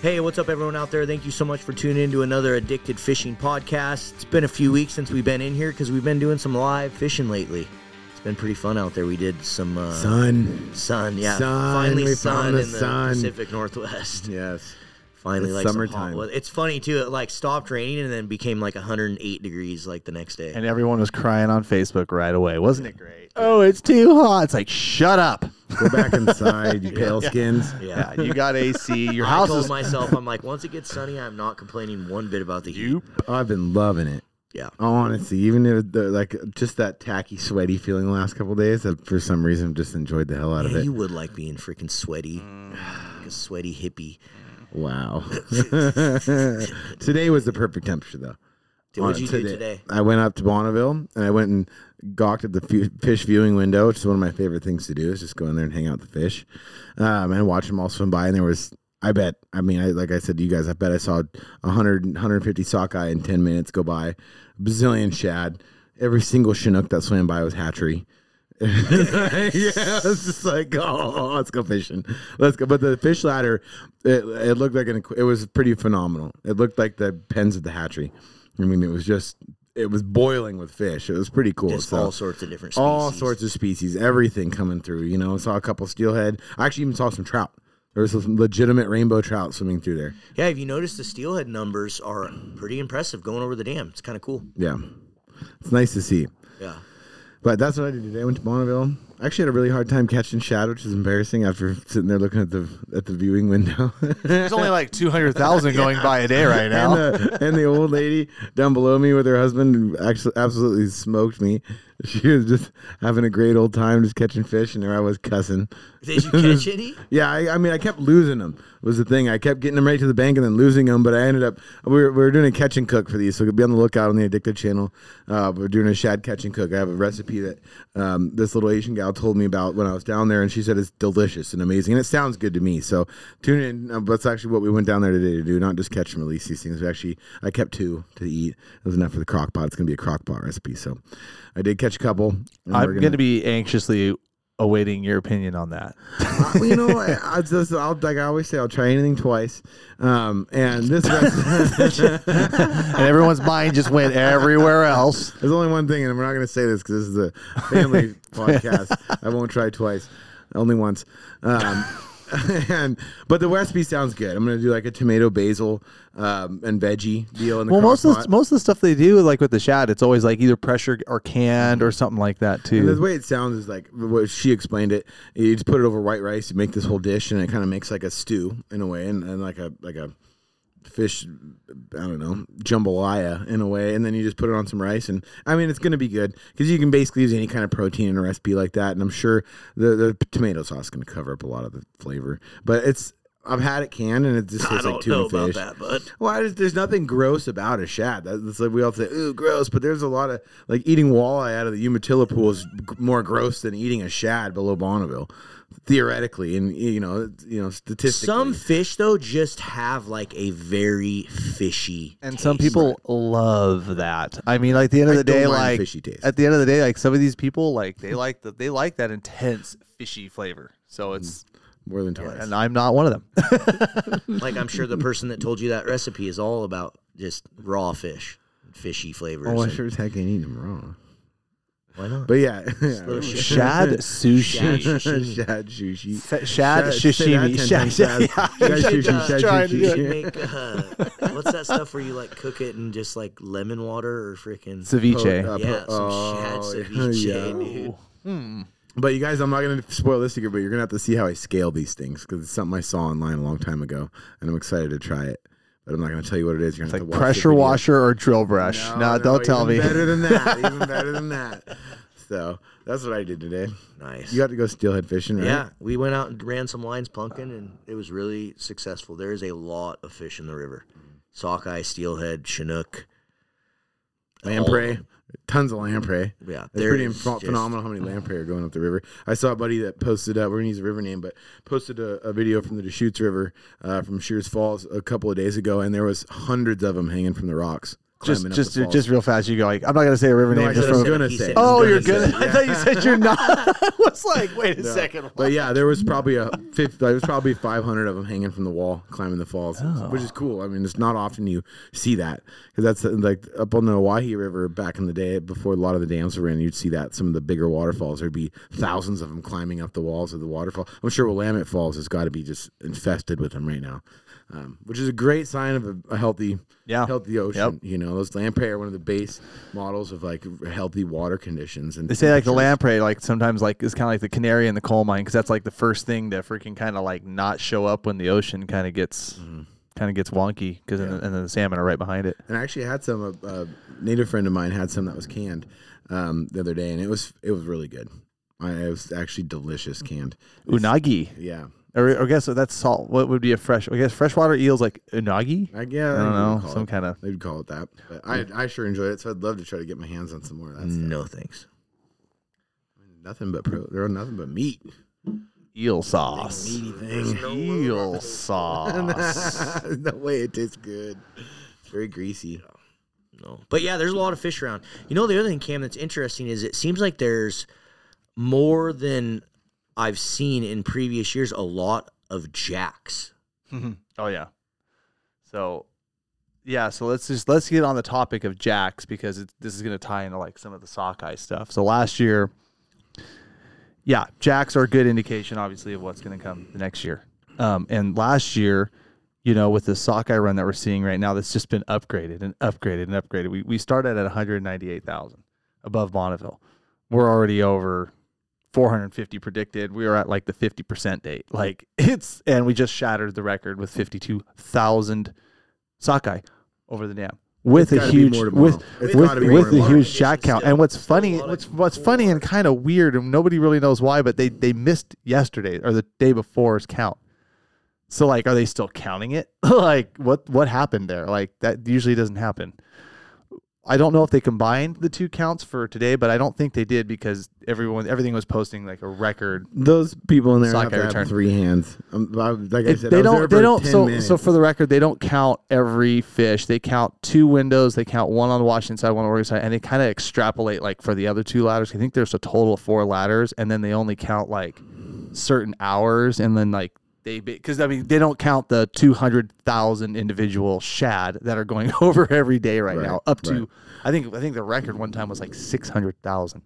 Hey, what's up, everyone out there? Thank you so much for tuning in to another Addicted Fishing podcast. It's been a few weeks since we've been in here because we've been doing some live fishing lately. It's been pretty fun out there. We did some uh, Sun. sun, yeah, Sun, finally we sun in the sun. Pacific Northwest. Yes. Finally, It's like some summertime. hot. It's funny too. It like stopped raining and then became like 108 degrees like the next day. And everyone was crying on Facebook right away. Wasn't it great? Oh, it's too hot. It's like, shut up. Go back inside, you pale skins. yeah. Yeah, you got AC. Your house I house told is. myself, I'm like, once it gets sunny, I'm not complaining one bit about the heat. I've been loving it. Yeah. Honestly, even if the, like just that tacky, sweaty feeling the last couple days, I, for some reason, just enjoyed the hell out of it. you would like being freaking sweaty, mm. like a sweaty hippie. Wow. today was the perfect temperature, though. Dude, what'd On- you do today? I went up to Bonneville and I went and gawked at the fish viewing window, which is one of my favorite things to do. Is just go in there and hang out with the fish, um, and watch them all swim by. And there was, I bet, I mean, I, like I said to you guys, I bet I saw 100, 150 sockeye in ten minutes go by, a bazillion shad. Every single chinook that swam by was hatchery. yeah, it's just like, oh, oh, let's go fishing, let's go. But the fish ladder, it, it looked like an, it was pretty phenomenal. It looked like the pens of the hatchery. I mean, it was just, it was boiling with fish. It was pretty cool. Just So- all sorts of different species. all sorts of species, everything coming through. You know, I saw a couple steelhead. I actually even saw some trout. There was some legitimate rainbow trout swimming through there. Yeah, if you notice, the steelhead numbers are pretty impressive going over the dam. It's kind of cool. Yeah, it's nice to see. Yeah. But that's what I did today. I went to Bonneville. I actually had a really hard time catching shad, which is embarrassing after sitting there looking at the at the viewing window. There's only like 200,000 going by a day right now. and, the, and the old lady down below me with her husband actually absolutely smoked me. She was just having a great old time, just catching fish, and there I was cussing. Did you catch any? Yeah, I, I mean, I kept losing them. Was the thing. I kept getting them right to the bank and then losing them. But I ended up we were, we were doing a catch and cook for these, so be on the lookout on the Addicted channel. Uh, we're doing a shad catch and cook. I have a recipe that um, this little Asian gal told me about when I was down there, and she said it's delicious and amazing, and it sounds good to me. So tune in. Uh, that's actually what we went down there today to do, not just catch and release these things. We actually I kept two to eat. It was enough for the crock pot. It's gonna be a crock pot recipe. So I did catch a couple. I'm going to be anxiously awaiting your opinion on that. Uh, you know, I, I just, I'll, like I always say, I'll try anything twice. Um, and this and everyone's mind just went everywhere else. there's only one thing, and we're not going to say this because this is a family podcast. I won't try twice, only once. Um, and but the recipe sounds good. I'm going to do like a tomato basil um, and veggie deal in the Well, most of the, most of the stuff they do, like with the shad, it's always like either pressure or canned or something like that And the way it sounds is like what she explained it. You just put it over white rice, you make this whole dish, and it kind of makes like a stew in a way, and, and like a like a fish, I don't know, jambalaya in a way, and then you just put it on some rice, and I mean it's gonna be good because you can basically use any kind of protein in a recipe like that, and I'm sure the the tomato sauce is gonna cover up a lot of the flavor, but it's. I've had it canned and it just tastes like don't tuna know about fish. that, but Well, I just, there's nothing gross about a shad. That's like we all say, ooh, gross. But there's a lot of like eating walleye out of the Umatilla pool is more gross than eating a shad below Bonneville, theoretically, and you know, you know, statistically. some fish though just have like a very fishy. And some people love that. I mean, like at the end of the don't day, like fishy taste. at the end of the day, like some of these people, like they like the, they like that intense fishy flavor. So it's mm. More than twice. and I'm not one of them. like I'm sure the person that told you that recipe is all about just raw fish, fishy flavors. oh, I and- sure as heck ain't eating them raw. Why not? But yeah, little shit. Shad sushi. sushi. shad sushi. Fa- Shad- Shad say that sashimi. 10 Shad, shad, yeah. Shad You should, sushi, uh, shad trying to You should sushi. make uh, what's that stuff where you like cook it in just like lemon water or freaking Ceviche. Oh, uh, yeah, oh, some shad ceviche, yeah. dude. Hmm. But you guys, I'm not going to spoil this secret, but you're going to have to see how I scale these things because it's something I saw online a long time ago, and I'm excited to try it. But I'm not going to tell you what it is. You're It's going to like have to watch pressure washer or drill brush. No, don't tell even me. Better than that. Even better than that. So that's what I did today. Nice. You got to go steelhead fishing, right? Yeah, we went out and ran some lines plunking, and it was really successful. There is a lot of fish in the river: mm-hmm. sockeye, steelhead, chinook. Lamprey. Tons of lamprey. Yeah, It's pretty ph- just- phenomenal how many lamprey are going up the river. I saw a buddy that posted, up. we're to use a river name, but posted a, a video from the Deschutes River uh, from Sherars Falls a couple of days ago, and there was hundreds of them hanging from the rocks. Just just just real fast. You go like I'm not gonna say a river No, name I just said I was from. gonna say. said- oh, I was Oh, gonna you're say, good. I thought you said you're not. I was like, wait a No. second. But yeah, there was probably a fifth. There was probably 500 of them hanging from the wall, climbing the falls, oh. which is cool. I mean, it's not often you see that because that's like up on the Owyhee River back in the day before a lot of the dams were in. You'd see that some of the bigger waterfalls there'd be thousands of them climbing up the walls of the waterfall. I'm sure Willamette Falls has got to be just infested with them right now, um, which is a great sign of a, a healthy, Yeah. healthy ocean. Yep. You know, those lamprey are one of the base models of like healthy water conditions. And They say like the lamprey, like sometimes like is kind of like the canary in the coal mine because that's like the first thing to freaking kind of like not show up when the ocean kind of gets Mm-hmm. kind of gets wonky because and, then the salmon are right behind it. And I actually had some. A, a native friend of mine had some that was canned um, the other day, and it was it was really good. I, it was actually delicious canned. It's- Unagi, Yeah, or, or I guess that's salt. What would be a fresh? I guess freshwater eels like unagi. I guess I don't know, call some it- kind of They'd call it that. But I I sure enjoyed it, so I'd love to try to get my hands on some more of that. stuff. No thanks. Nothing but pro. They're nothing but meat. eel sauce. Meaty thing. Eel sauce. no way, it tastes good. It's very greasy. No. But yeah, there's a lot of fish around. You know, the other thing, Cam, that's interesting is it seems like there's more than I've seen in previous years. A lot of jacks. oh yeah. So yeah, so let's just let's get on the topic of jacks because it's, this is going to tie into like some of the sockeye stuff. So last year, yeah, jacks are a good indication, obviously, of what's going to come the next year. Um, and last year, you know, with the sockeye run that we're seeing right now, that's just been upgraded and upgraded and upgraded. We we started at 198,000 above Bonneville. We're already over 450 predicted. We were at like the 50% date. Like it's, and we just shattered the record with 52,000 sockeye over the dam with It's a huge with It's with, with the huge jack count. And what's funny, Still what's what's funny and kind of weird, and nobody really knows why, but they they missed yesterday or the day before's count. So like, are they still counting it? like, what what happened there? Like that usually doesn't happen. I don't know if they combined the two counts for today, but I don't think they did because everyone everything was posting like a record. Those people in there have to have three hands. Um, I- like I It- they I don't. They don't. So minutes. so for the record, they don't count every fish. They count two windows. They count one on the Washington side, one on the Oregon side, and they kind of extrapolate like for the other two ladders. I think there's a total of four ladders, and then they only count like certain hours, and then like they because I mean they don't count the two hundred thousand individual shad that are going over every day right, Right, now. Up to right. I think I think the record one time was like six hundred thousand.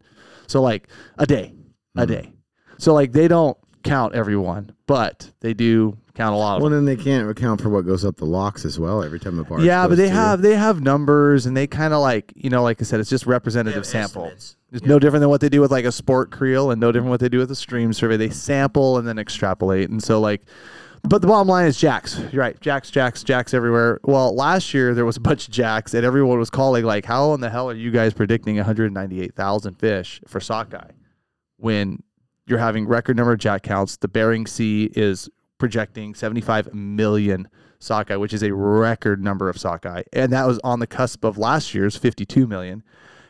So like a day, Hmm. a day. So like they don't count everyone, but they do count a lot of Well, them. then they can't account for what goes up the locks as well every time a bar. Yeah, but they through. have they have numbers and they kind of like you know like I said, it's just representative sample. estimates. It's no different than what they do with like a sport creel and no different what they do with a stream survey. They sample and then extrapolate. And so like but the bottom line is jacks. You're right. Jacks, jacks, jacks everywhere. Well, last year there was a bunch of jacks and everyone was calling like, how in the hell are you guys predicting 198,000 fish for sockeye when you're having record number of jack counts? The Bering Sea is projecting 75 million sockeye, which is a record number of sockeye. And that was on the cusp of last year's 52 million.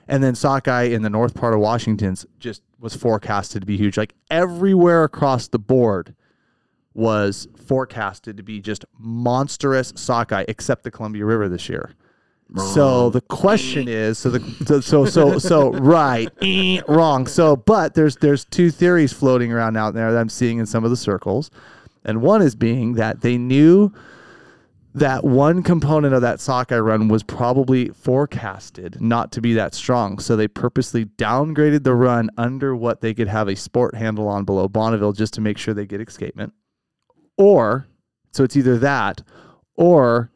And then sockeye in the north part of Washington's just was forecasted to be huge. Like everywhere across the board was forecasted to be just monstrous sockeye, except the Columbia River this year. So the question is, so the so so so, so right, eh, wrong. So, but there's there's two theories floating around out there that I'm seeing in some of the circles, and one is being that they knew that one component of that sockeye run was probably forecasted not to be that strong. So they purposely downgraded the run under what they could have a sport handle on below Bonneville just to make sure they get escapement. Or, so it's either that or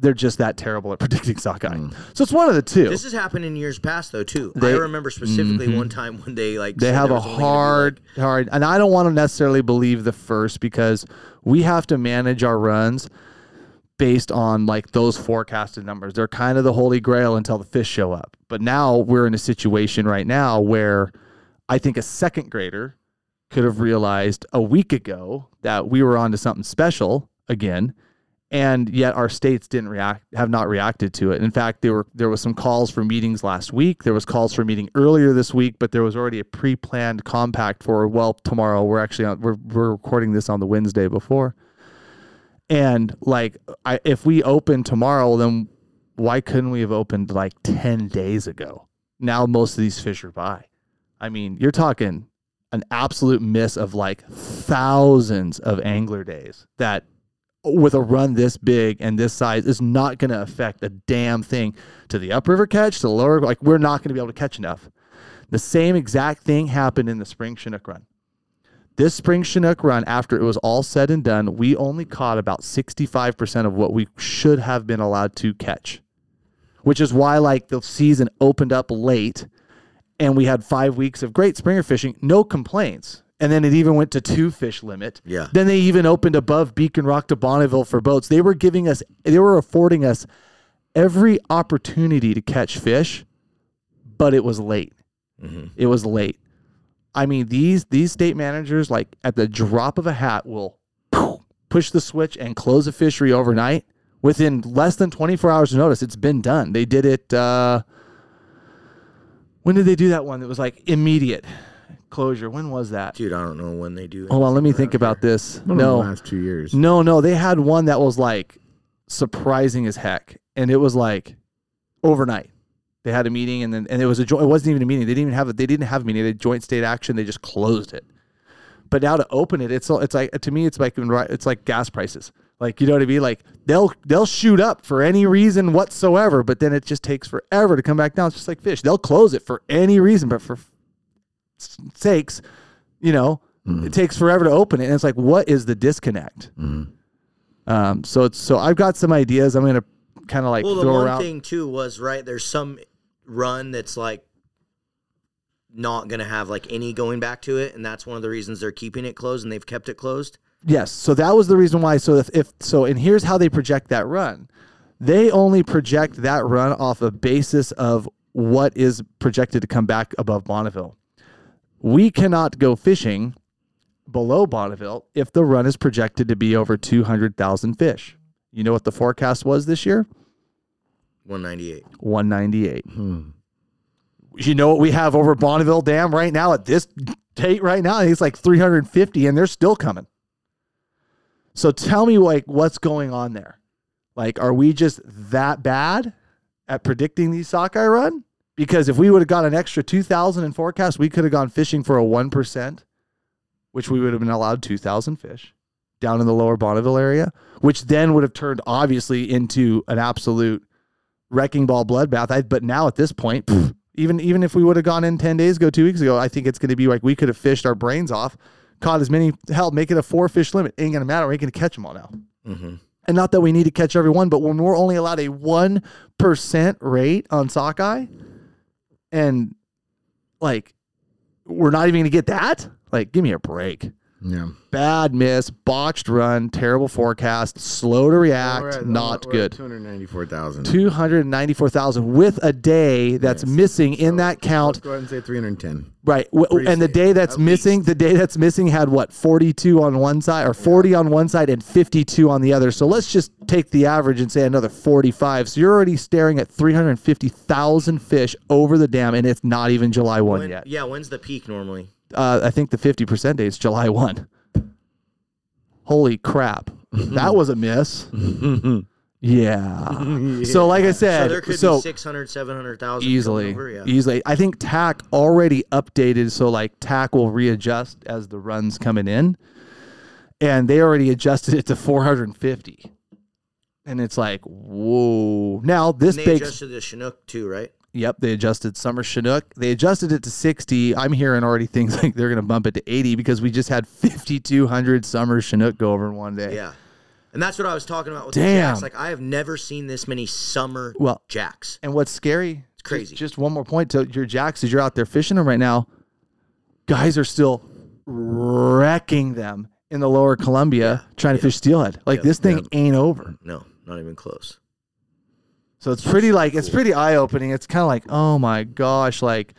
they're just that terrible at predicting sockeye. So it's one of the two. This has happened in years past though too. They- I remember specifically Mhm. one time when they like they have a was only gonna be, hard like- hard and i don't want to necessarily believe the first because we have to manage our runs based on like those forecasted numbers they're kind of the holy grail until the fish show up but now we're in a situation right now where i think a second grader could have realized a week ago that we were onto something special again and yet our states didn't react have not reacted to it in fact there were there was some calls for meetings last week there was calls for meeting earlier this week but there was already a pre-planned compact for well tomorrow we're actually on, we're, we're recording this on the wednesday before and like I, if we open tomorrow then why couldn't we have opened like 10 days ago? Now most of these fish are by. I mean, you're talking an absolute miss of like thousands of angler days that with a run this big and this size is not going to affect a damn thing to the upriver catch, to the lower. Like, we're not going to be able to catch enough. The same exact thing happened in the spring Chinook run. This spring Chinook run, after it was all said and done, we only caught about 65% of what we should have been allowed to catch, which is why, like, the season opened up late and we had five weeks of great springer fishing, no complaints. And then it even went to two fish limit. Yeah. Then they even opened above Beacon Rock to Bonneville for boats. They were giving us, they were affording us every opportunity to catch fish, but it was late. It was late. I mean, these these state managers, like at the drop of a hat, will push the switch and close a fishery overnight within less than 24 hours of notice. It's been done. They did it. Uh, when did they do that one? That was like immediate closure. When was that? Dude, I don't know when they do. Hold on, let me think around about this. No, the last two years. no, no. They had one that was like surprising as heck, and it was like overnight. They had a meeting, and then and it was a jo- it wasn't even a meeting. They didn't even have it. They didn't have a meeting. They had joint state action. They just closed it. But now to open it, it's it's like to me, it's like it's like gas prices. Like you know what I mean? Like they'll they'll shoot up for any reason whatsoever, but then it just takes forever to come back down. It's just like fish. They'll close it for any reason, but for s- sakes, you know, it takes forever to open it. And it's like, what is the disconnect? Um, so it's so I've got some ideas. I'm gonna kind of like Well, the one around. thing too was right. There's some run that's like not gonna have like any going back to it, and that's one of the reasons they're keeping it closed and they've kept it closed. Yes. So that was the reason why. So if, if so, and here's how they project that run. They only project that run off a basis of what is projected to come back above Bonneville. We cannot go fishing below Bonneville if the run is projected to be over 200,000 fish. You know what the forecast was this year? 198. 198. Hmm. You know what we have over Bonneville Dam right now at this date right now? It's like 350 and they're still coming. So tell me like what's going on there? Like are we just that bad at predicting these sockeye run? Because if we would have got an extra 2000 in forecast, we could have gone fishing for a 1%, which we would have been allowed 2000 fish down in the lower Bonneville area, which then would have turned obviously into an absolute wrecking ball bloodbath. I, but now at this point, pff, even even if we would have gone in ten days ago, two weeks ago, I think it's going to be like we could have fished our brains off, caught as many. Hell, make it a four fish limit. Ain't gonna matter. We ain't gonna catch them all now. Mm-hmm. And not that we need to catch everyone, but when we're only allowed a one percent rate on sockeye, and like we're not even gonna get that, like give me a break. Yeah. Bad miss, botched run, terrible forecast, slow to react, at- not good. Two hundred ninety-four thousand. 294,000 with a day that's missing in that count. Let's go ahead and say three hundred ten. Right. Pretty and the safe, day that's at missing, the day that's missing had what, 42 on one side or 40 on one side and 52 on the other. So let's just take the average and say another 45. So you're already staring at 350,000 fish over the dam and it's not even July 1 When, yet. yeah, when's the peak normally? Uh, I think the 50% day is July 1. Holy crap. that was a miss. yeah. So like I So said, there could so be 600, 700,000 going easily over, yeah. easily i think tac already updated so like tac will readjust as the runs coming in and they already adjusted it to 450 and it's like whoa now this And they adjusted the Chinook too, right? Yep they adjusted summer chinook they adjusted it to 60 i'm hearing already things like they're going to bump it to 80 because we just had 5200 summer chinook go over in one day Yeah. And that's what I was talking about with the Damn. jacks. Like I have never seen this many summer Well- jacks. And what's scary? It's crazy. Just, one more point to your jacks as you're out there fishing them right now. Guys are still wrecking them in the lower Columbia trying to fish steelhead. Like Yeah. this thing ain't over. No, not even close. So it's pretty like it's pretty eye opening. It's kind of like oh my gosh, like.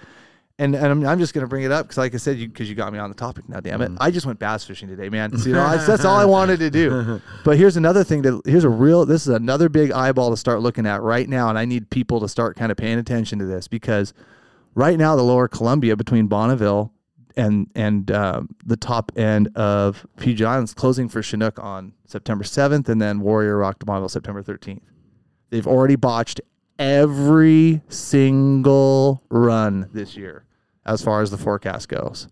And, and I'm, I'm just gonna bring it up because, like I said, you because you got me on the topic now. Damn it! I just went bass fishing today, man. So, you know, that's, that's all I wanted to do. But here's another thing that here's a real. This is another big eyeball to start looking at right now, and I need people to start kind of paying attention to this because right now the lower Columbia between Bonneville and and um, the top end of Puget Island's closing for Chinook on September 7th, and then Warrior Rock to Bonneville September 13th. They've already botched every single run this year as far as the forecast goes.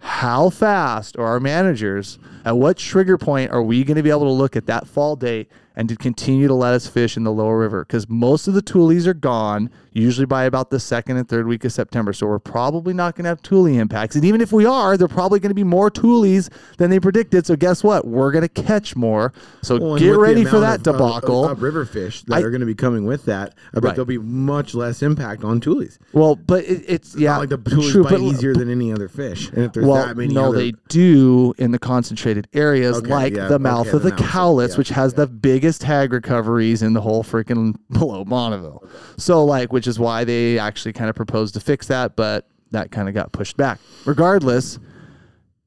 How fast are our managers? At what trigger point are we going to be able to look at that fall date and to continue to let us fish in the lower river? Because most of the tules are gone, usually by about the second and third week of September. So we're probably not going to have tule impacts. And even if we are, they're probably going to be more tules than they predicted. So guess what? We're going to catch more. So Well, get ready for that of, uh, debacle. upriver fish that I- are going to be coming with that, I bet Right. there'll be much less impact on tules. well, but it, it's yeah, Not like the tules true, bite but easier than any other fish. And if there's well, that many no, other, they do in the concentrated areas Okay, like yeah, the mouth okay, of the the cowlitz, yeah, which has the biggest tag recoveries in the whole freaking below Bonneville. So, like, which is why they actually kind of proposed to fix that, but that kind of got pushed back. Regardless,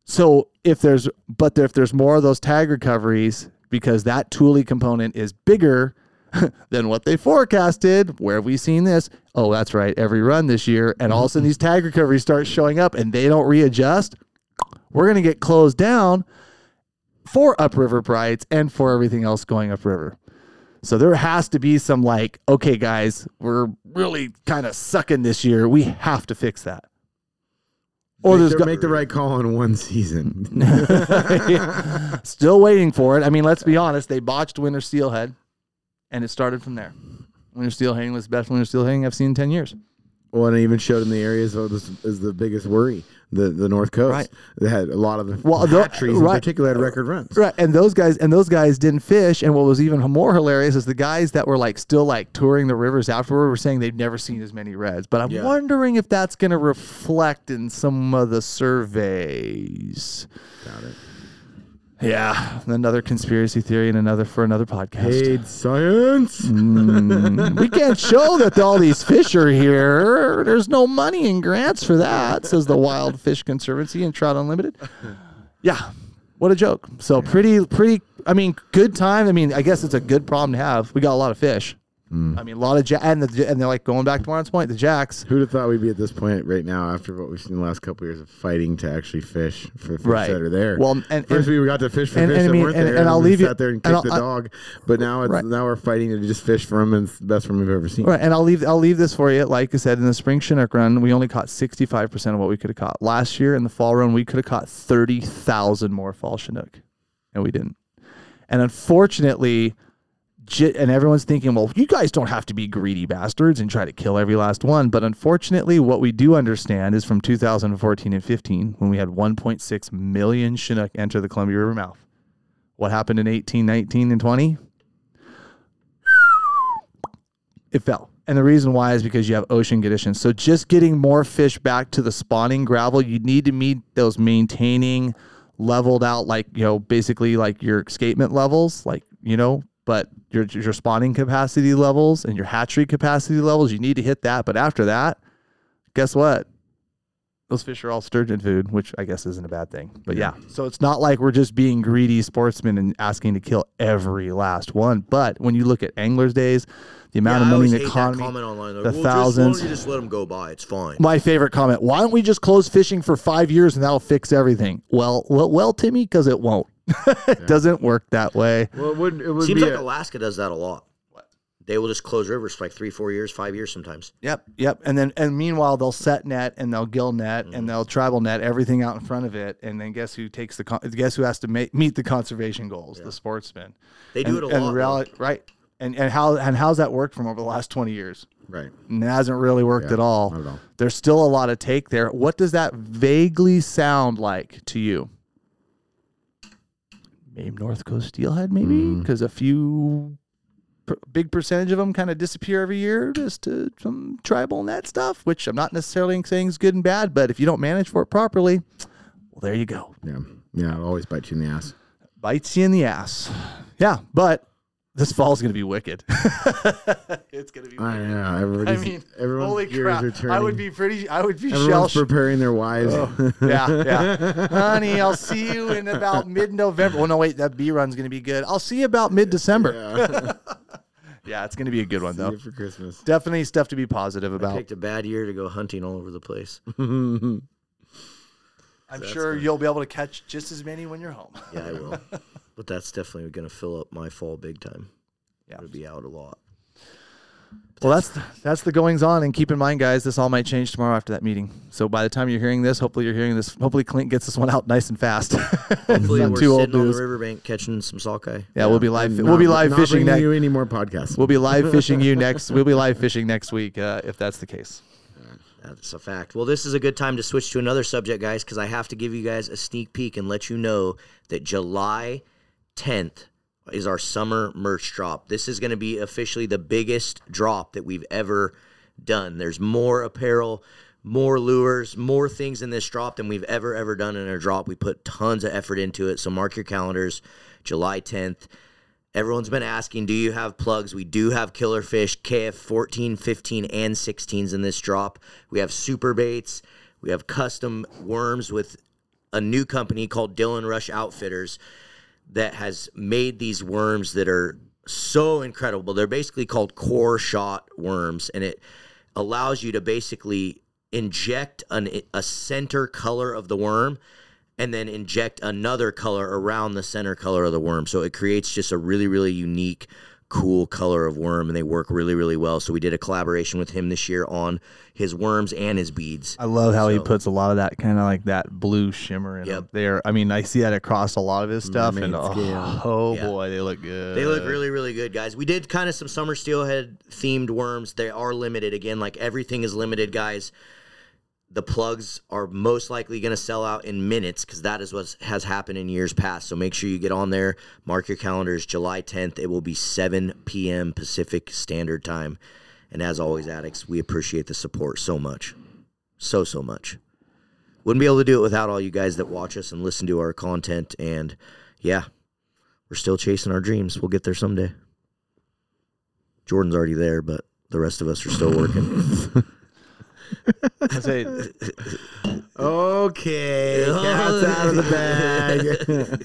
so if there's, but if there's more of those tag recoveries because that tule component is bigger than what they forecasted. Where have we seen this? Oh, that's right. Every run this year, and all of a sudden these tag recoveries start showing up, and they don't readjust. We're gonna get closed down for upriver brights and for everything else going upriver. So there has to be some like, okay, guys, we're really kind of sucking this year. We have to fix that. Or make, there's the, got- make the right call in one season. Still waiting for it. I mean, let's be honest. They botched winter steelhead, and it started from there. Winter steelhead was the best winter steelhead I've seen in ten years. Well, and even showed in the areas of this is the biggest worry, the the North Coast. Right. They had a lot of the Well, the- hatcheries right. in particular had record runs. Right, and those guys and those guys didn't fish. And what was even more hilarious is the guys that were like still like touring the rivers afterward were saying they've never seen as many reds. But I'm Yeah. wondering if that's going to reflect in some of the surveys. Got it. Yeah, another conspiracy theory and another for another podcast. Paid science. Mm, we can't show that all these fish are here. There's no money in grants for that, says the Wild Fish Conservancy and Trout Unlimited. Yeah, what a joke. So pretty, pretty. I mean, good time. I mean, I guess it's a good problem to have. We got a lot of fish. Mm. I mean, a lot of ja- and the, and they're like going back to Martin's point. The jacks, Who'd have thought we'd be at this point right now after what we've seen the last couple of years of fighting to actually fish for fish Right. that are there? Well, and- first and- we got to fish for and- fish and I that mean- weren't and- there, and I'll leave you- sat there and kicked the I'll- dog. But now it's Right. now we're fighting to just fish for them, and it's the best one we've ever seen. Right, and I'll leave I'll leave this for you. Like I said, in the spring Chinook run, we only caught sixty five percent of what we could have caught. Last year in the fall run, we could have caught thirty thousand more fall Chinook, and we didn't. And unfortunately, and everyone's thinking, well, you guys don't have to be greedy bastards and try to kill every last one. But unfortunately, what we do understand is from 2014 and 15, when we had 1.6 million Chinook enter the Columbia River mouth. What happened in 18, 19, and 20? it fell. And the reason why is because you have ocean conditions. So just getting more fish back to the spawning gravel, you need to meet those maintaining leveled out like, you know, basically like your escapement levels, like, you know, but your your spawning capacity levels and your hatchery capacity levels, you need to hit that. But after that, guess what? Those fish are all sturgeon food, which I guess isn't a bad thing. But yeah, so it's not like we're just being greedy sportsmen and asking to kill every last one. But when you look at anglers' days, the amount yeah, of money in the economy, that comment online. The well, thousands. Just, why don't you just let them go by? It's fine. my favorite comment: Why don't we just close fishing for five years and that'll fix everything? Well, well, well Timmy, because it won't. it doesn't work that way. Well, it would it would Seems be like a- Alaska does that a lot. What? They will just close rivers for like three, four years, five years sometimes. Yep, yep. And then and meanwhile they'll set net and they'll gill net Mm-hmm. and they'll tribal net everything out in front of it. And then guess who takes the con- guess who has to ma- meet the conservation goals? The sportsman. They do and, it a and lot. though. reality, right? And and how and how's that worked from over the last twenty years? right. And it hasn't really worked Yeah, at all. not at all. There's still a lot of take there. What does that vaguely sound like to you? Maybe North Coast Steelhead, maybe Mm. because a few per, big percentage of them kind of disappear every year just to some tribal net stuff, which I'm not necessarily saying is good and bad, but if you don't manage for it properly, well, there you go. Yeah, yeah. It'll always bite you in the ass. Bites you in the ass. Yeah, but this fall's going to be wicked. it's going to be I wicked. know. I mean, everyone's holy crap! are turning. I would be pretty. I would be shell preparing their wives. Oh, yeah, yeah. Honey, I'll see you in about mid November. Well, oh, no, wait, that B run's going to be good. I'll see you about mid December. Yeah. Yeah, it's going to be a good one, See though. for Christmas. Definitely stuff to be positive about. I Picked a bad year to go hunting all over the place. I'm That's sure you'll be able to catch just as many when you're home. Yeah, I will. But that's definitely going to fill up my fall big time. Yeah. It'll be out a lot. Well, that's the, that's the goings on, and keep in mind, guys, this all might change tomorrow after that meeting. So by the time you're hearing this, hopefully you're hearing this. Hopefully Clint gets this one out nice and fast. Hopefully, we're too old sitting on the riverbank catching some sockeye. Yeah, we'll be live. I'm we'll be live not fishing bringing next. you any more podcasts. We'll be live fishing you next. We'll be live fishing next week uh, if that's the case. That's a fact. Well, this is a good time to switch to another subject, guys, because I have to give you guys a sneak peek and let you know that July 10th is our summer merch drop. This is going to be officially the biggest drop that we've ever done. There's more apparel, more lures, more things in this drop than we've ever, ever done in a drop. We put tons of effort into it. So mark your calendars, July 10th. Everyone's been asking, do you have plugs? We do have killer fish, KF 14, 15, and 16s in this drop. We have super baits. We have custom worms with a new company called Dylan Rush Outfitters that has made these worms that are so incredible. They're basically called core shot worms, and it allows you to basically inject an, a center color of the worm and then inject another color around the center color of the worm. So it creates just a really, really unique, cool color of worm, and they work really, really well. So we did a collaboration with him this year on his worms and his beads. I love how he puts a lot of that kind of like that blue shimmer in Yep. them there. I mean, I see that across a lot of his stuff, mm, and oh, oh Yeah. boy, they look good. They look really, really good, guys. We did kind of some summer steelhead themed worms. They are limited again, like everything is limited, guys. The plugs are most likely going to sell out in minutes because that is what has happened in years past. So make sure you get on there, mark your calendars. July 10th, it will be 7 p.m. Pacific Standard Time. And as always, addicts, we appreciate the support so much, so so much. Wouldn't be able to do it without all you guys that watch us and listen to our content. And yeah, we're still chasing our dreams. We'll get there someday. Jordan's already there, but the rest of us are still working. I say, okay, cat's out of the bag.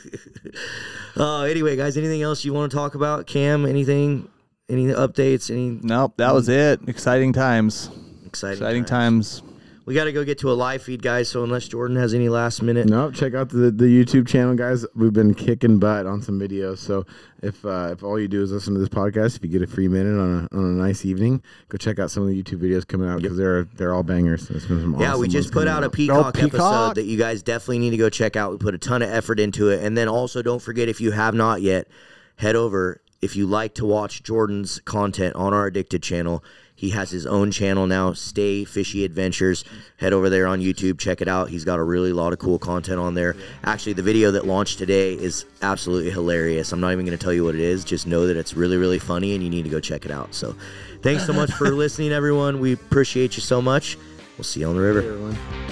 uh, anyway, guys, anything else you want to talk about? Cam, anything? Any updates? Any nope, that was it. Exciting times. exciting, Exciting times? times. We got to go get to a live feed, guys. So unless Jordan has any last minute, no, check out the the YouTube channel, guys. We've been kicking butt on some videos. So if uh, if all you do is listen to this podcast, if you get a free minute on a on a nice evening, go check out some of the YouTube videos coming out because they're they're all bangers. There's been some Yeah, awesome we just put coming out a out. Peacock, Peacock. episode that you guys definitely need to go check out. We put a ton of effort into it. And then also don't forget if you have not yet, head over. If you like to watch Jordan's content on our Addicted channel, he has his own channel now, Stay Fishy Adventures. Head over there on YouTube, check it out. He's got a really lot of cool content on there. Actually, the video that launched today is absolutely hilarious. I'm not even going to tell you what it is. Just know that it's really, really funny and you need to go check it out. So, thanks so much for listening, everyone. We appreciate you so much. We'll see you on the river. Everyone.